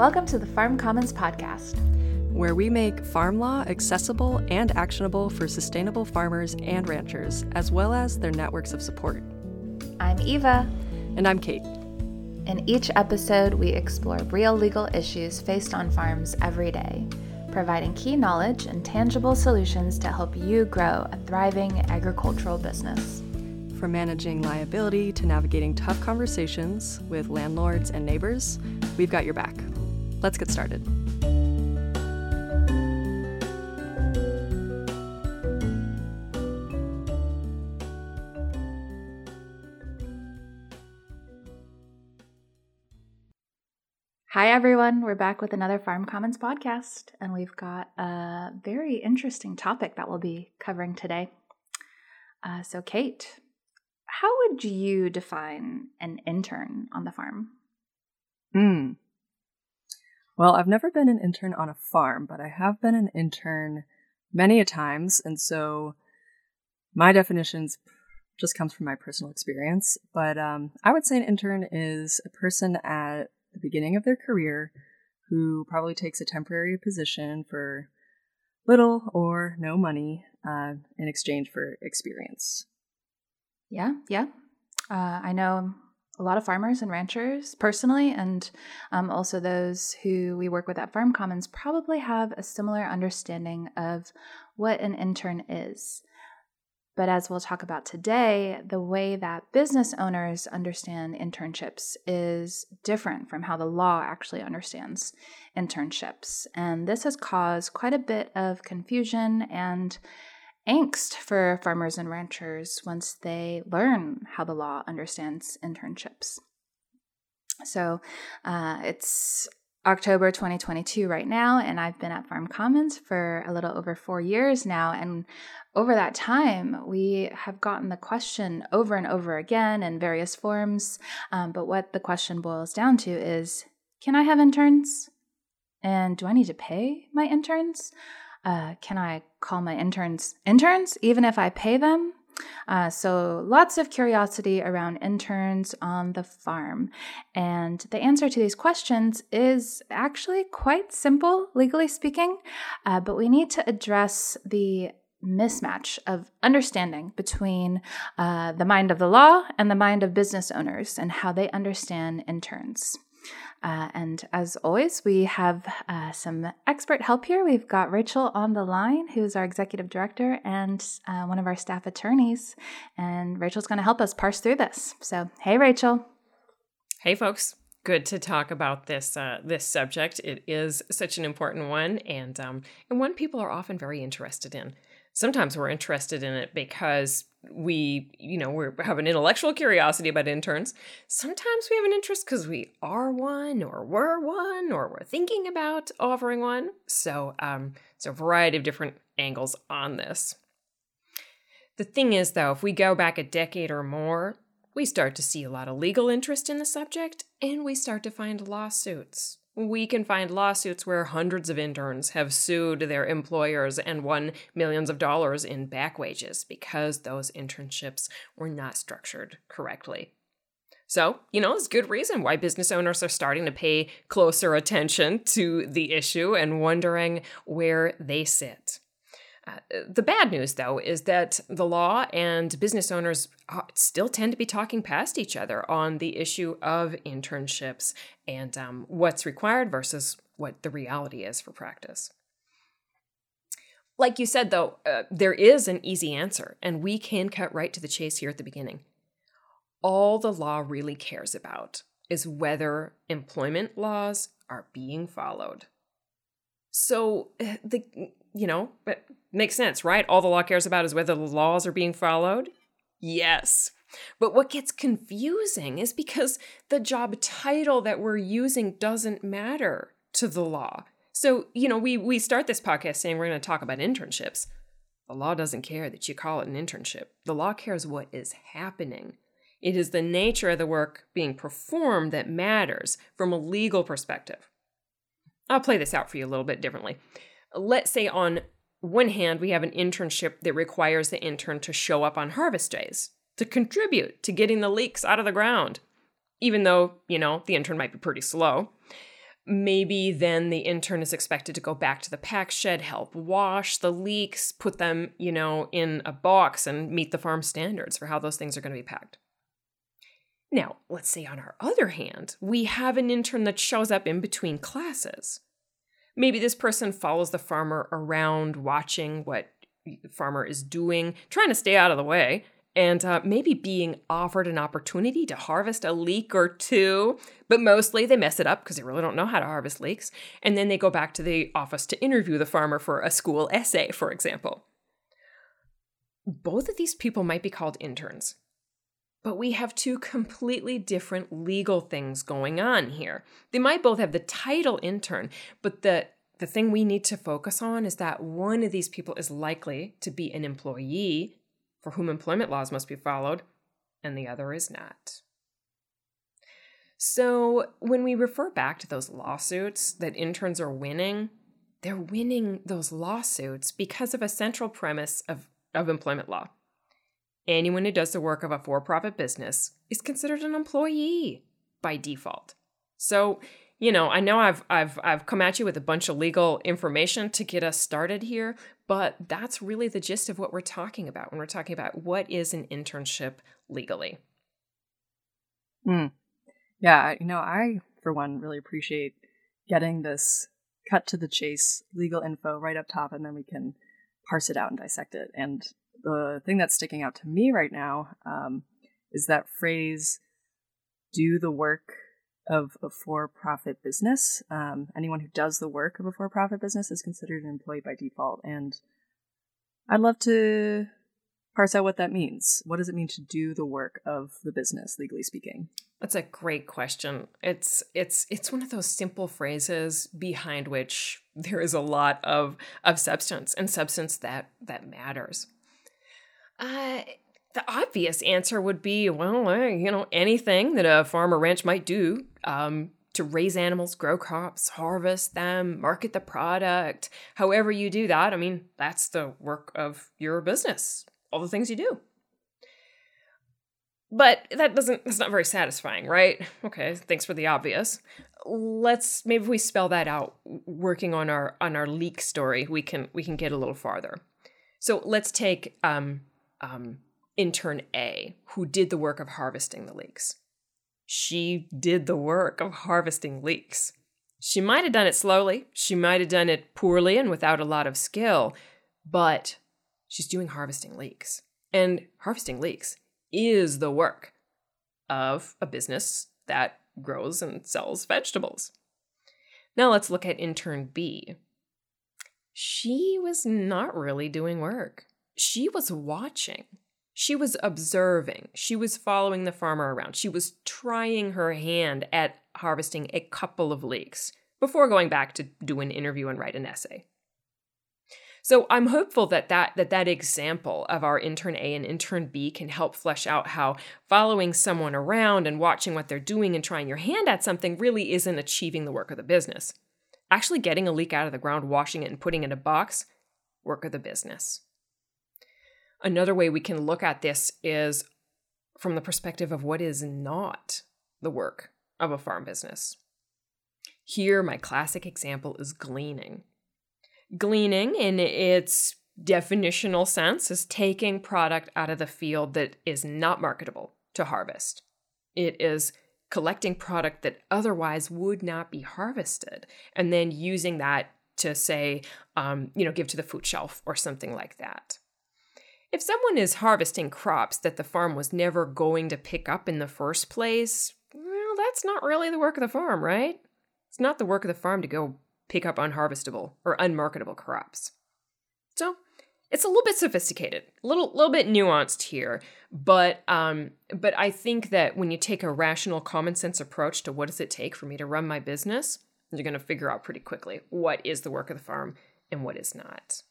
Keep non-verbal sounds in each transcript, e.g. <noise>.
Welcome to the Farm Commons Podcast, where we make farm law accessible and actionable for sustainable farmers and ranchers, as well as their networks of support. I'm Eva. And I'm Kate. In each episode, we explore real legal issues faced on farms every day, providing key knowledge and tangible solutions to help you grow a thriving agricultural business. From managing liability to navigating tough conversations with landlords and neighbors, we've got your back. Let's get started. Hi, everyone. We're back with another Farm Commons podcast, and we've got a very interesting topic that we'll be covering today. Uh, so, Kate, how would you define an intern on the farm? Hmm. Well, I've never been an intern on a farm, but I have been an intern many a times, and so my definitions just comes from my personal experience. But um, I would say an intern is a person at the beginning of their career who probably takes a temporary position for little or no money uh, in exchange for experience. Yeah, yeah. Uh, I know a lot of farmers and ranchers personally, and um, also those who we work with at Farm Commons probably have a similar understanding of what an intern is. But as we'll talk about today, the way that business owners understand internships is different from how the law actually understands internships. And this has caused quite a bit of confusion and angst for farmers and ranchers once they learn how the law understands internships. So uh, it's October 2022 right now, and I've been at Farm Commons for a little over four years now. And over that time, we have gotten the question over and over again in various forms. Um, but what the question boils down to is can I have interns? And do I need to pay my interns? uh, can I call my interns interns even if I pay them? Uh, so, lots of curiosity around interns on the farm. And the answer to these questions is actually quite simple, legally speaking, uh, but we need to address the mismatch of understanding between uh, the mind of the law and the mind of business owners and how they understand interns. Uh, and as always, we have uh, some expert help here. We've got Rachel on the line, who's our executive director and uh, one of our staff attorneys. And Rachel's going to help us parse through this. So, hey, Rachel. Hey, folks. Good to talk about this uh, this subject. It is such an important one, and um, and one people are often very interested in sometimes we're interested in it because we you know we have an intellectual curiosity about interns. Sometimes we have an interest because we are one or were one or we're thinking about offering one. So um so a variety of different angles on this. The thing is though if we go back a decade or more we start to see a lot of legal interest in the subject and we start to find lawsuits we can find lawsuits where hundreds of interns have sued their employers and won millions of dollars in back wages because those internships were not structured correctly. So, you know, it's good reason why business owners are starting to pay closer attention to the issue and wondering where they sit. Uh, the bad news, though, is that the law and business owners uh, still tend to be talking past each other on the issue of internships and um, what's required versus what the reality is for practice. Like you said, though, uh, there is an easy answer, and we can cut right to the chase here at the beginning. All the law really cares about is whether employment laws are being followed. So, uh, the you know, it makes sense, right? All the law cares about is whether the laws are being followed. Yes. But what gets confusing is because the job title that we're using doesn't matter to the law. So, you know, we we start this podcast saying we're going to talk about internships. The law doesn't care that you call it an internship. The law cares what is happening. It is the nature of the work being performed that matters from a legal perspective. I'll play this out for you a little bit differently let's say on one hand, we have an internship that requires the intern to show up on harvest days to contribute to getting the leeks out of the ground, even though, you know, the intern might be pretty slow. maybe then the intern is expected to go back to the pack shed, help wash the leeks, put them, you know, in a box and meet the farm standards for how those things are going to be packed. Now, let's say on our other hand, we have an intern that shows up in between classes. Maybe this person follows the farmer around, watching what the farmer is doing, trying to stay out of the way, and uh, maybe being offered an opportunity to harvest a leek or two. But mostly they mess it up because they really don't know how to harvest leeks. And then they go back to the office to interview the farmer for a school essay, for example. Both of these people might be called interns. But we have two completely different legal things going on here. They might both have the title intern, but the the thing we need to focus on is that one of these people is likely to be an employee for whom employment laws must be followed, and the other is not. So, when we refer back to those lawsuits that interns are winning, they're winning those lawsuits because of a central premise of, of employment law. Anyone who does the work of a for profit business is considered an employee by default. So, you know, I know I've I've I've come at you with a bunch of legal information to get us started here, but that's really the gist of what we're talking about when we're talking about what is an internship legally. Hmm. Yeah, you know, I for one really appreciate getting this cut to the chase legal info right up top and then we can parse it out and dissect it. And the thing that's sticking out to me right now um, is that phrase do the work of a for profit business. Um, anyone who does the work of a for profit business is considered an employee by default. And I'd love to parse out what that means. What does it mean to do the work of the business, legally speaking? That's a great question. It's it's it's one of those simple phrases behind which there is a lot of of substance and substance that that matters. Uh, the obvious answer would be well, uh, you know, anything that a farm or ranch might do um, to raise animals, grow crops, harvest them, market the product. However, you do that, I mean, that's the work of your business, all the things you do. But that doesn't, that's not very satisfying, right? Okay, thanks for the obvious. Let's maybe we spell that out working on our on our leek story, we can we can get a little farther. So let's take um, um, intern A, who did the work of harvesting the leeks. She did the work of harvesting leeks. She might have done it slowly, she might have done it poorly and without a lot of skill, but she's doing harvesting leeks. And harvesting leeks is the work of a business that grows and sells vegetables. Now let's look at intern B. She was not really doing work. She was watching. She was observing. She was following the farmer around. She was trying her hand at harvesting a couple of leeks before going back to do an interview and write an essay. So I'm hopeful that that that that example of our intern A and intern B can help flesh out how following someone around and watching what they're doing and trying your hand at something really isn't achieving the work of the business. Actually getting a leek out of the ground, washing it and putting it in a box, work of the business. Another way we can look at this is from the perspective of what is not the work of a farm business. Here, my classic example is gleaning. Gleaning, in its definitional sense, is taking product out of the field that is not marketable to harvest. It is collecting product that otherwise would not be harvested and then using that to say, um, you know, give to the food shelf or something like that. If someone is harvesting crops that the farm was never going to pick up in the first place, well, that's not really the work of the farm, right? It's not the work of the farm to go pick up unharvestable or unmarketable crops. So, it's a little bit sophisticated, a little little bit nuanced here, but um, but I think that when you take a rational, common sense approach to what does it take for me to run my business, you're going to figure out pretty quickly what is the work of the farm and what is not.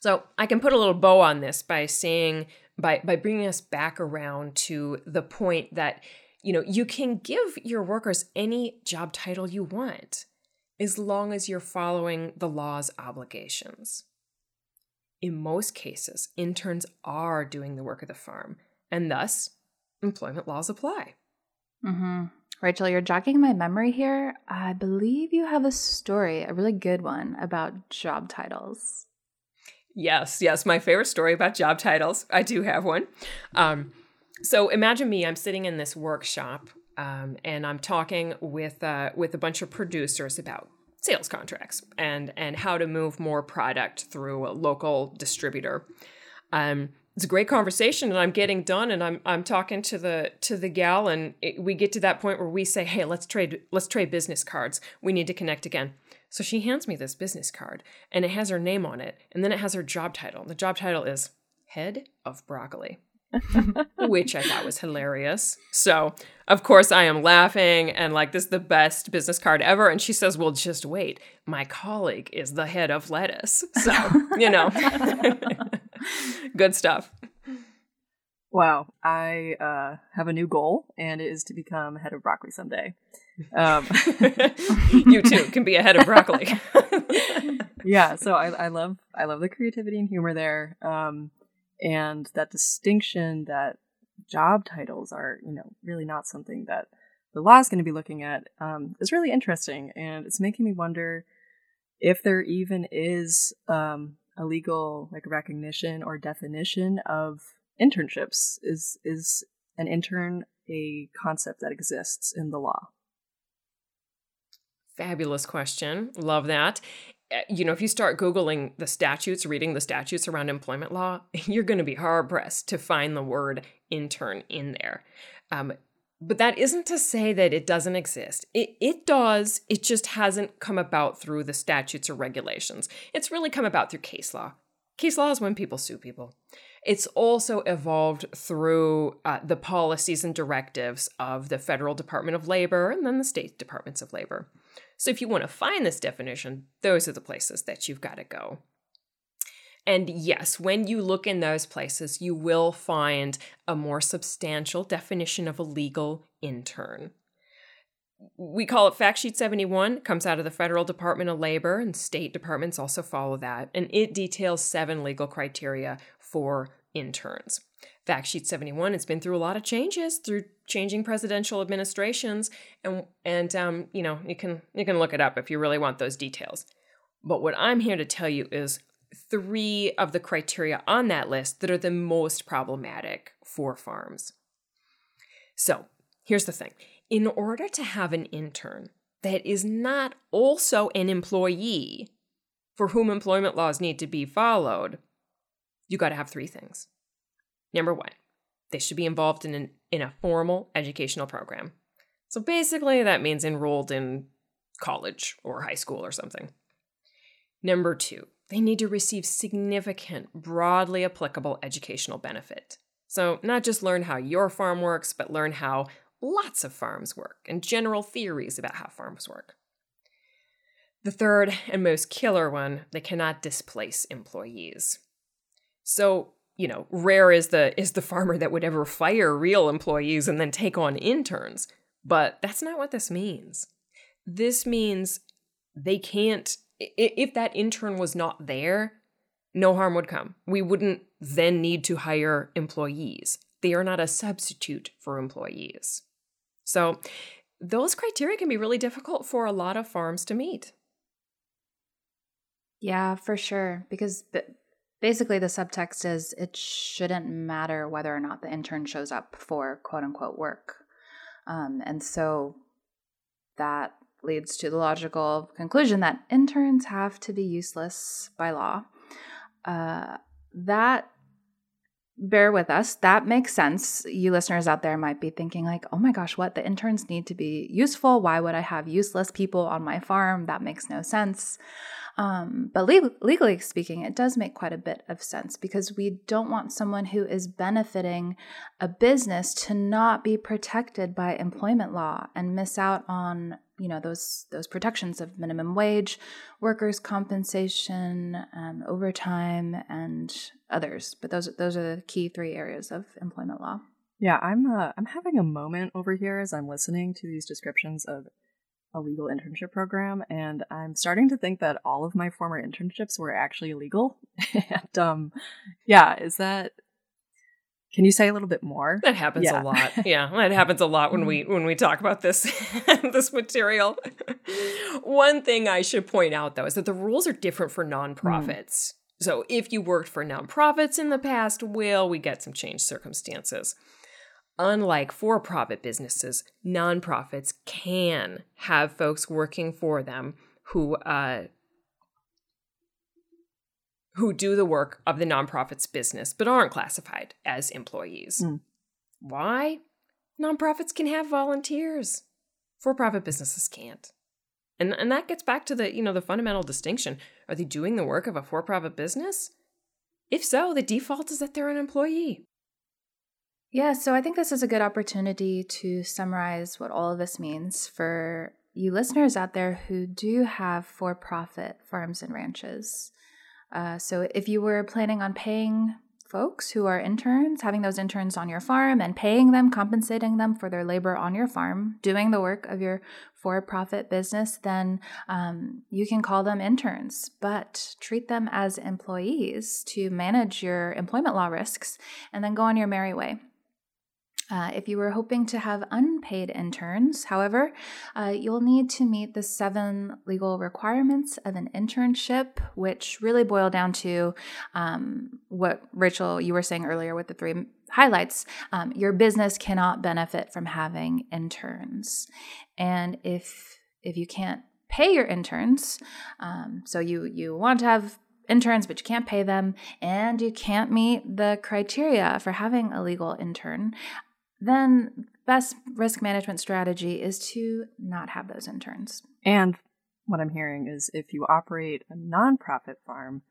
So I can put a little bow on this by saying, by, by bringing us back around to the point that, you know, you can give your workers any job title you want as long as you're following the law's obligations. In most cases, interns are doing the work of the farm, and thus employment laws apply. Mm-hmm. Rachel, you're jogging my memory here. I believe you have a story, a really good one about job titles. Yes, yes, my favorite story about job titles. I do have one. Um, so imagine me, I'm sitting in this workshop um, and I'm talking with uh, with a bunch of producers about sales contracts and and how to move more product through a local distributor. Um, it's a great conversation, and I'm getting done, and I'm I'm talking to the to the gal, and it, we get to that point where we say, "Hey, let's trade let's trade business cards. We need to connect again." So she hands me this business card, and it has her name on it, and then it has her job title. The job title is head of broccoli. <laughs> which I thought was hilarious. So, of course, I am laughing and like, this is the best business card ever. And she says, Well, just wait. My colleague is the head of lettuce. So, you know, <laughs> <laughs> good stuff. Wow. I uh, have a new goal, and it is to become head of broccoli someday. Um. <laughs> you too can be a head of broccoli. <laughs> yeah. So I, I love I love the creativity and humor there. Um, and that distinction that job titles are you know really not something that the law is going to be looking at um, is really interesting and it's making me wonder if there even is um, a legal like recognition or definition of internships is is an intern a concept that exists in the law. Fabulous question. Love that. Eh, you know, if you start Googling the statutes, reading the statutes around employment law, <laughs> you're going to be hard pressed to find the word intern in there. Um, but that isn't to say that it doesn't exist. It, it does, it just hasn't come about through the statutes or regulations. It's really come about through case law. Case law is when people sue people. It's also evolved through uh, the policies and directives of the Federal Department of Labor and then the state departments of labor. So if you want to find this definition, those are the places that you've got to go. And yes, when you look in those places, you will find a more substantial definition of a legal intern. We call it Fact Sheet 71, comes out of the Federal Department of Labor, and state departments also follow that. And it details seven legal criteria for interns. Fact Sheet 71 has been through a lot of changes through changing presidential administrations, and and um, you know you can you can look it up if you really want those details. But what I'm here to tell you is three of the criteria on that list that are the most problematic for farms. So here's the thing: in order to have an intern that is not also an employee for whom employment laws need to be followed, you got to have three things. Number one, they should be involved in, an, in a formal educational program. So basically, that means enrolled in college or high school or something. Number two, they need to receive significant, broadly applicable educational benefit. So, not just learn how your farm works, but learn how lots of farms work and general theories about how farms work. The third and most killer one, they cannot displace employees. So, you know, rare is the is the farmer that would ever fire real employees and then take on interns. But that's not what this means. This means they can't if that intern was not there, no harm would come. We wouldn't then need to hire employees. They are not a substitute for employees. So, those criteria can be really difficult for a lot of farms to meet. Yeah, for sure. Because Basically, the subtext is it shouldn't matter whether or not the intern shows up for quote unquote work. Um, and so that leads to the logical conclusion that interns have to be useless by law. Uh, that bear with us. That makes sense. You listeners out there might be thinking, like, oh my gosh, what? The interns need to be useful. Why would I have useless people on my farm? That makes no sense. Um, but le- legally speaking, it does make quite a bit of sense because we don't want someone who is benefiting a business to not be protected by employment law and miss out on you know those those protections of minimum wage, workers' compensation, um, overtime, and others. But those those are the key three areas of employment law. Yeah, I'm uh, I'm having a moment over here as I'm listening to these descriptions of a legal internship program, and I'm starting to think that all of my former internships were actually illegal. <laughs> and um, yeah, is that Can you say a little bit more? That happens yeah. a lot. Yeah, that happens a lot when we when we talk about this <laughs> this material. One thing I should point out though is that the rules are different for nonprofits. Mm. So if you worked for nonprofits in the past, well, we get some changed circumstances. Unlike for profit businesses, nonprofits can have folks working for them who uh, who do the work of the nonprofit's business but aren't classified as employees. Mm. Why? Nonprofits can have volunteers. For-profit businesses can't. And and that gets back to the, you know, the fundamental distinction. Are they doing the work of a for-profit business? If so, the default is that they're an employee. Yeah, so I think this is a good opportunity to summarize what all of this means for you listeners out there who do have for profit farms and ranches. Uh, so if you were planning on paying folks who are interns, having those interns on your farm and paying them, compensating them for their labor on your farm, doing the work of your for profit business, then um, you can call them interns, but treat them as employees to manage your employment law risks and then go on your merry way. Uh, if you were hoping to have unpaid interns, however, uh, you'll need to meet the seven legal requirements of an internship, which really boil down to um, what Rachel, you were saying earlier with the three highlights. Um, your business cannot benefit from having interns. And if if you can't pay your interns, um, so you you want to have interns, but you can't pay them, and you can't meet the criteria for having a legal intern, then best risk management strategy is to not have those interns. And what I'm hearing is if you operate a nonprofit farm,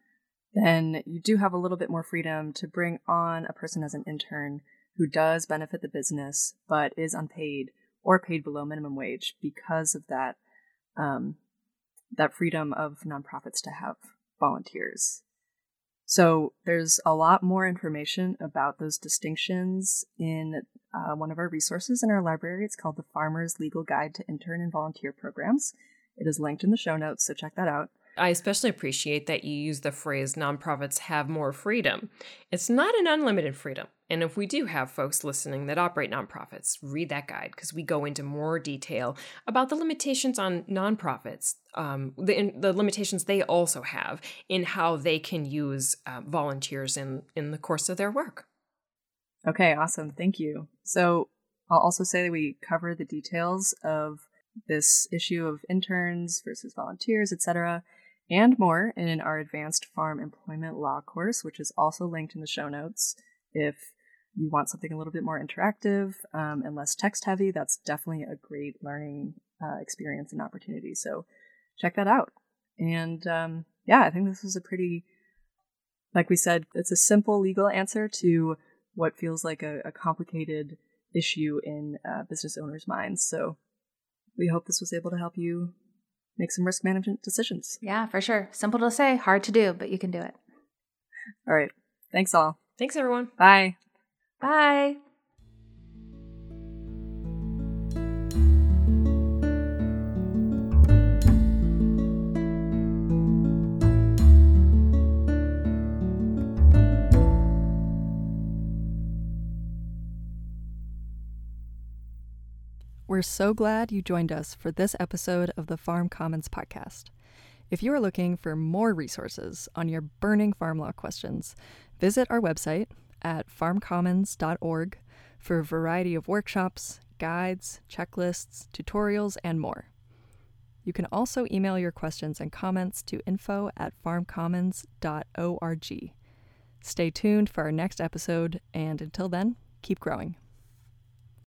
then you do have a little bit more freedom to bring on a person as an intern who does benefit the business but is unpaid or paid below minimum wage because of that um, that freedom of nonprofits to have volunteers. So there's a lot more information about those distinctions in uh, one of our resources in our library. It's called the Farmer's Legal Guide to Intern and Volunteer Programs. It is linked in the show notes, so check that out. I especially appreciate that you use the phrase nonprofits have more freedom. It's not an unlimited freedom. And if we do have folks listening that operate nonprofits, read that guide because we go into more detail about the limitations on nonprofits, um, the, the limitations they also have in how they can use uh, volunteers in, in the course of their work. Okay, awesome. Thank you. So I'll also say that we cover the details of this issue of interns versus volunteers, etc., and more in our advanced farm employment law course, which is also linked in the show notes. If you want something a little bit more interactive um, and less text heavy, that's definitely a great learning uh, experience and opportunity. So check that out. And um, yeah, I think this was a pretty, like we said, it's a simple legal answer to what feels like a, a complicated issue in uh, business owners' minds. So we hope this was able to help you make some risk management decisions. Yeah, for sure. Simple to say, hard to do, but you can do it. All right. Thanks all. Thanks, everyone. Bye. Bye. We're so glad you joined us for this episode of the Farm Commons podcast. If you are looking for more resources on your burning farm law questions, visit our website at farmcommons.org for a variety of workshops, guides, checklists, tutorials, and more. You can also email your questions and comments to info at farmcommons.org. Stay tuned for our next episode, and until then, keep growing.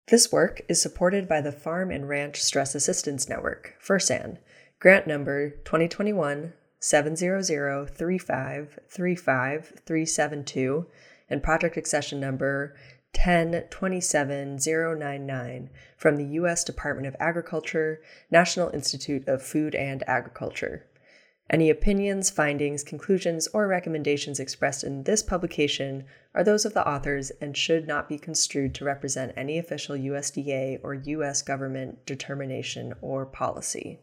This work is supported by the Farm and Ranch Stress Assistance Network, FRSAN, grant number 2021 700 3735372 and project accession number 1027099 from the U.S. Department of Agriculture, National Institute of Food and Agriculture. Any opinions, findings, conclusions, or recommendations expressed in this publication are those of the authors and should not be construed to represent any official USDA or U.S. government determination or policy.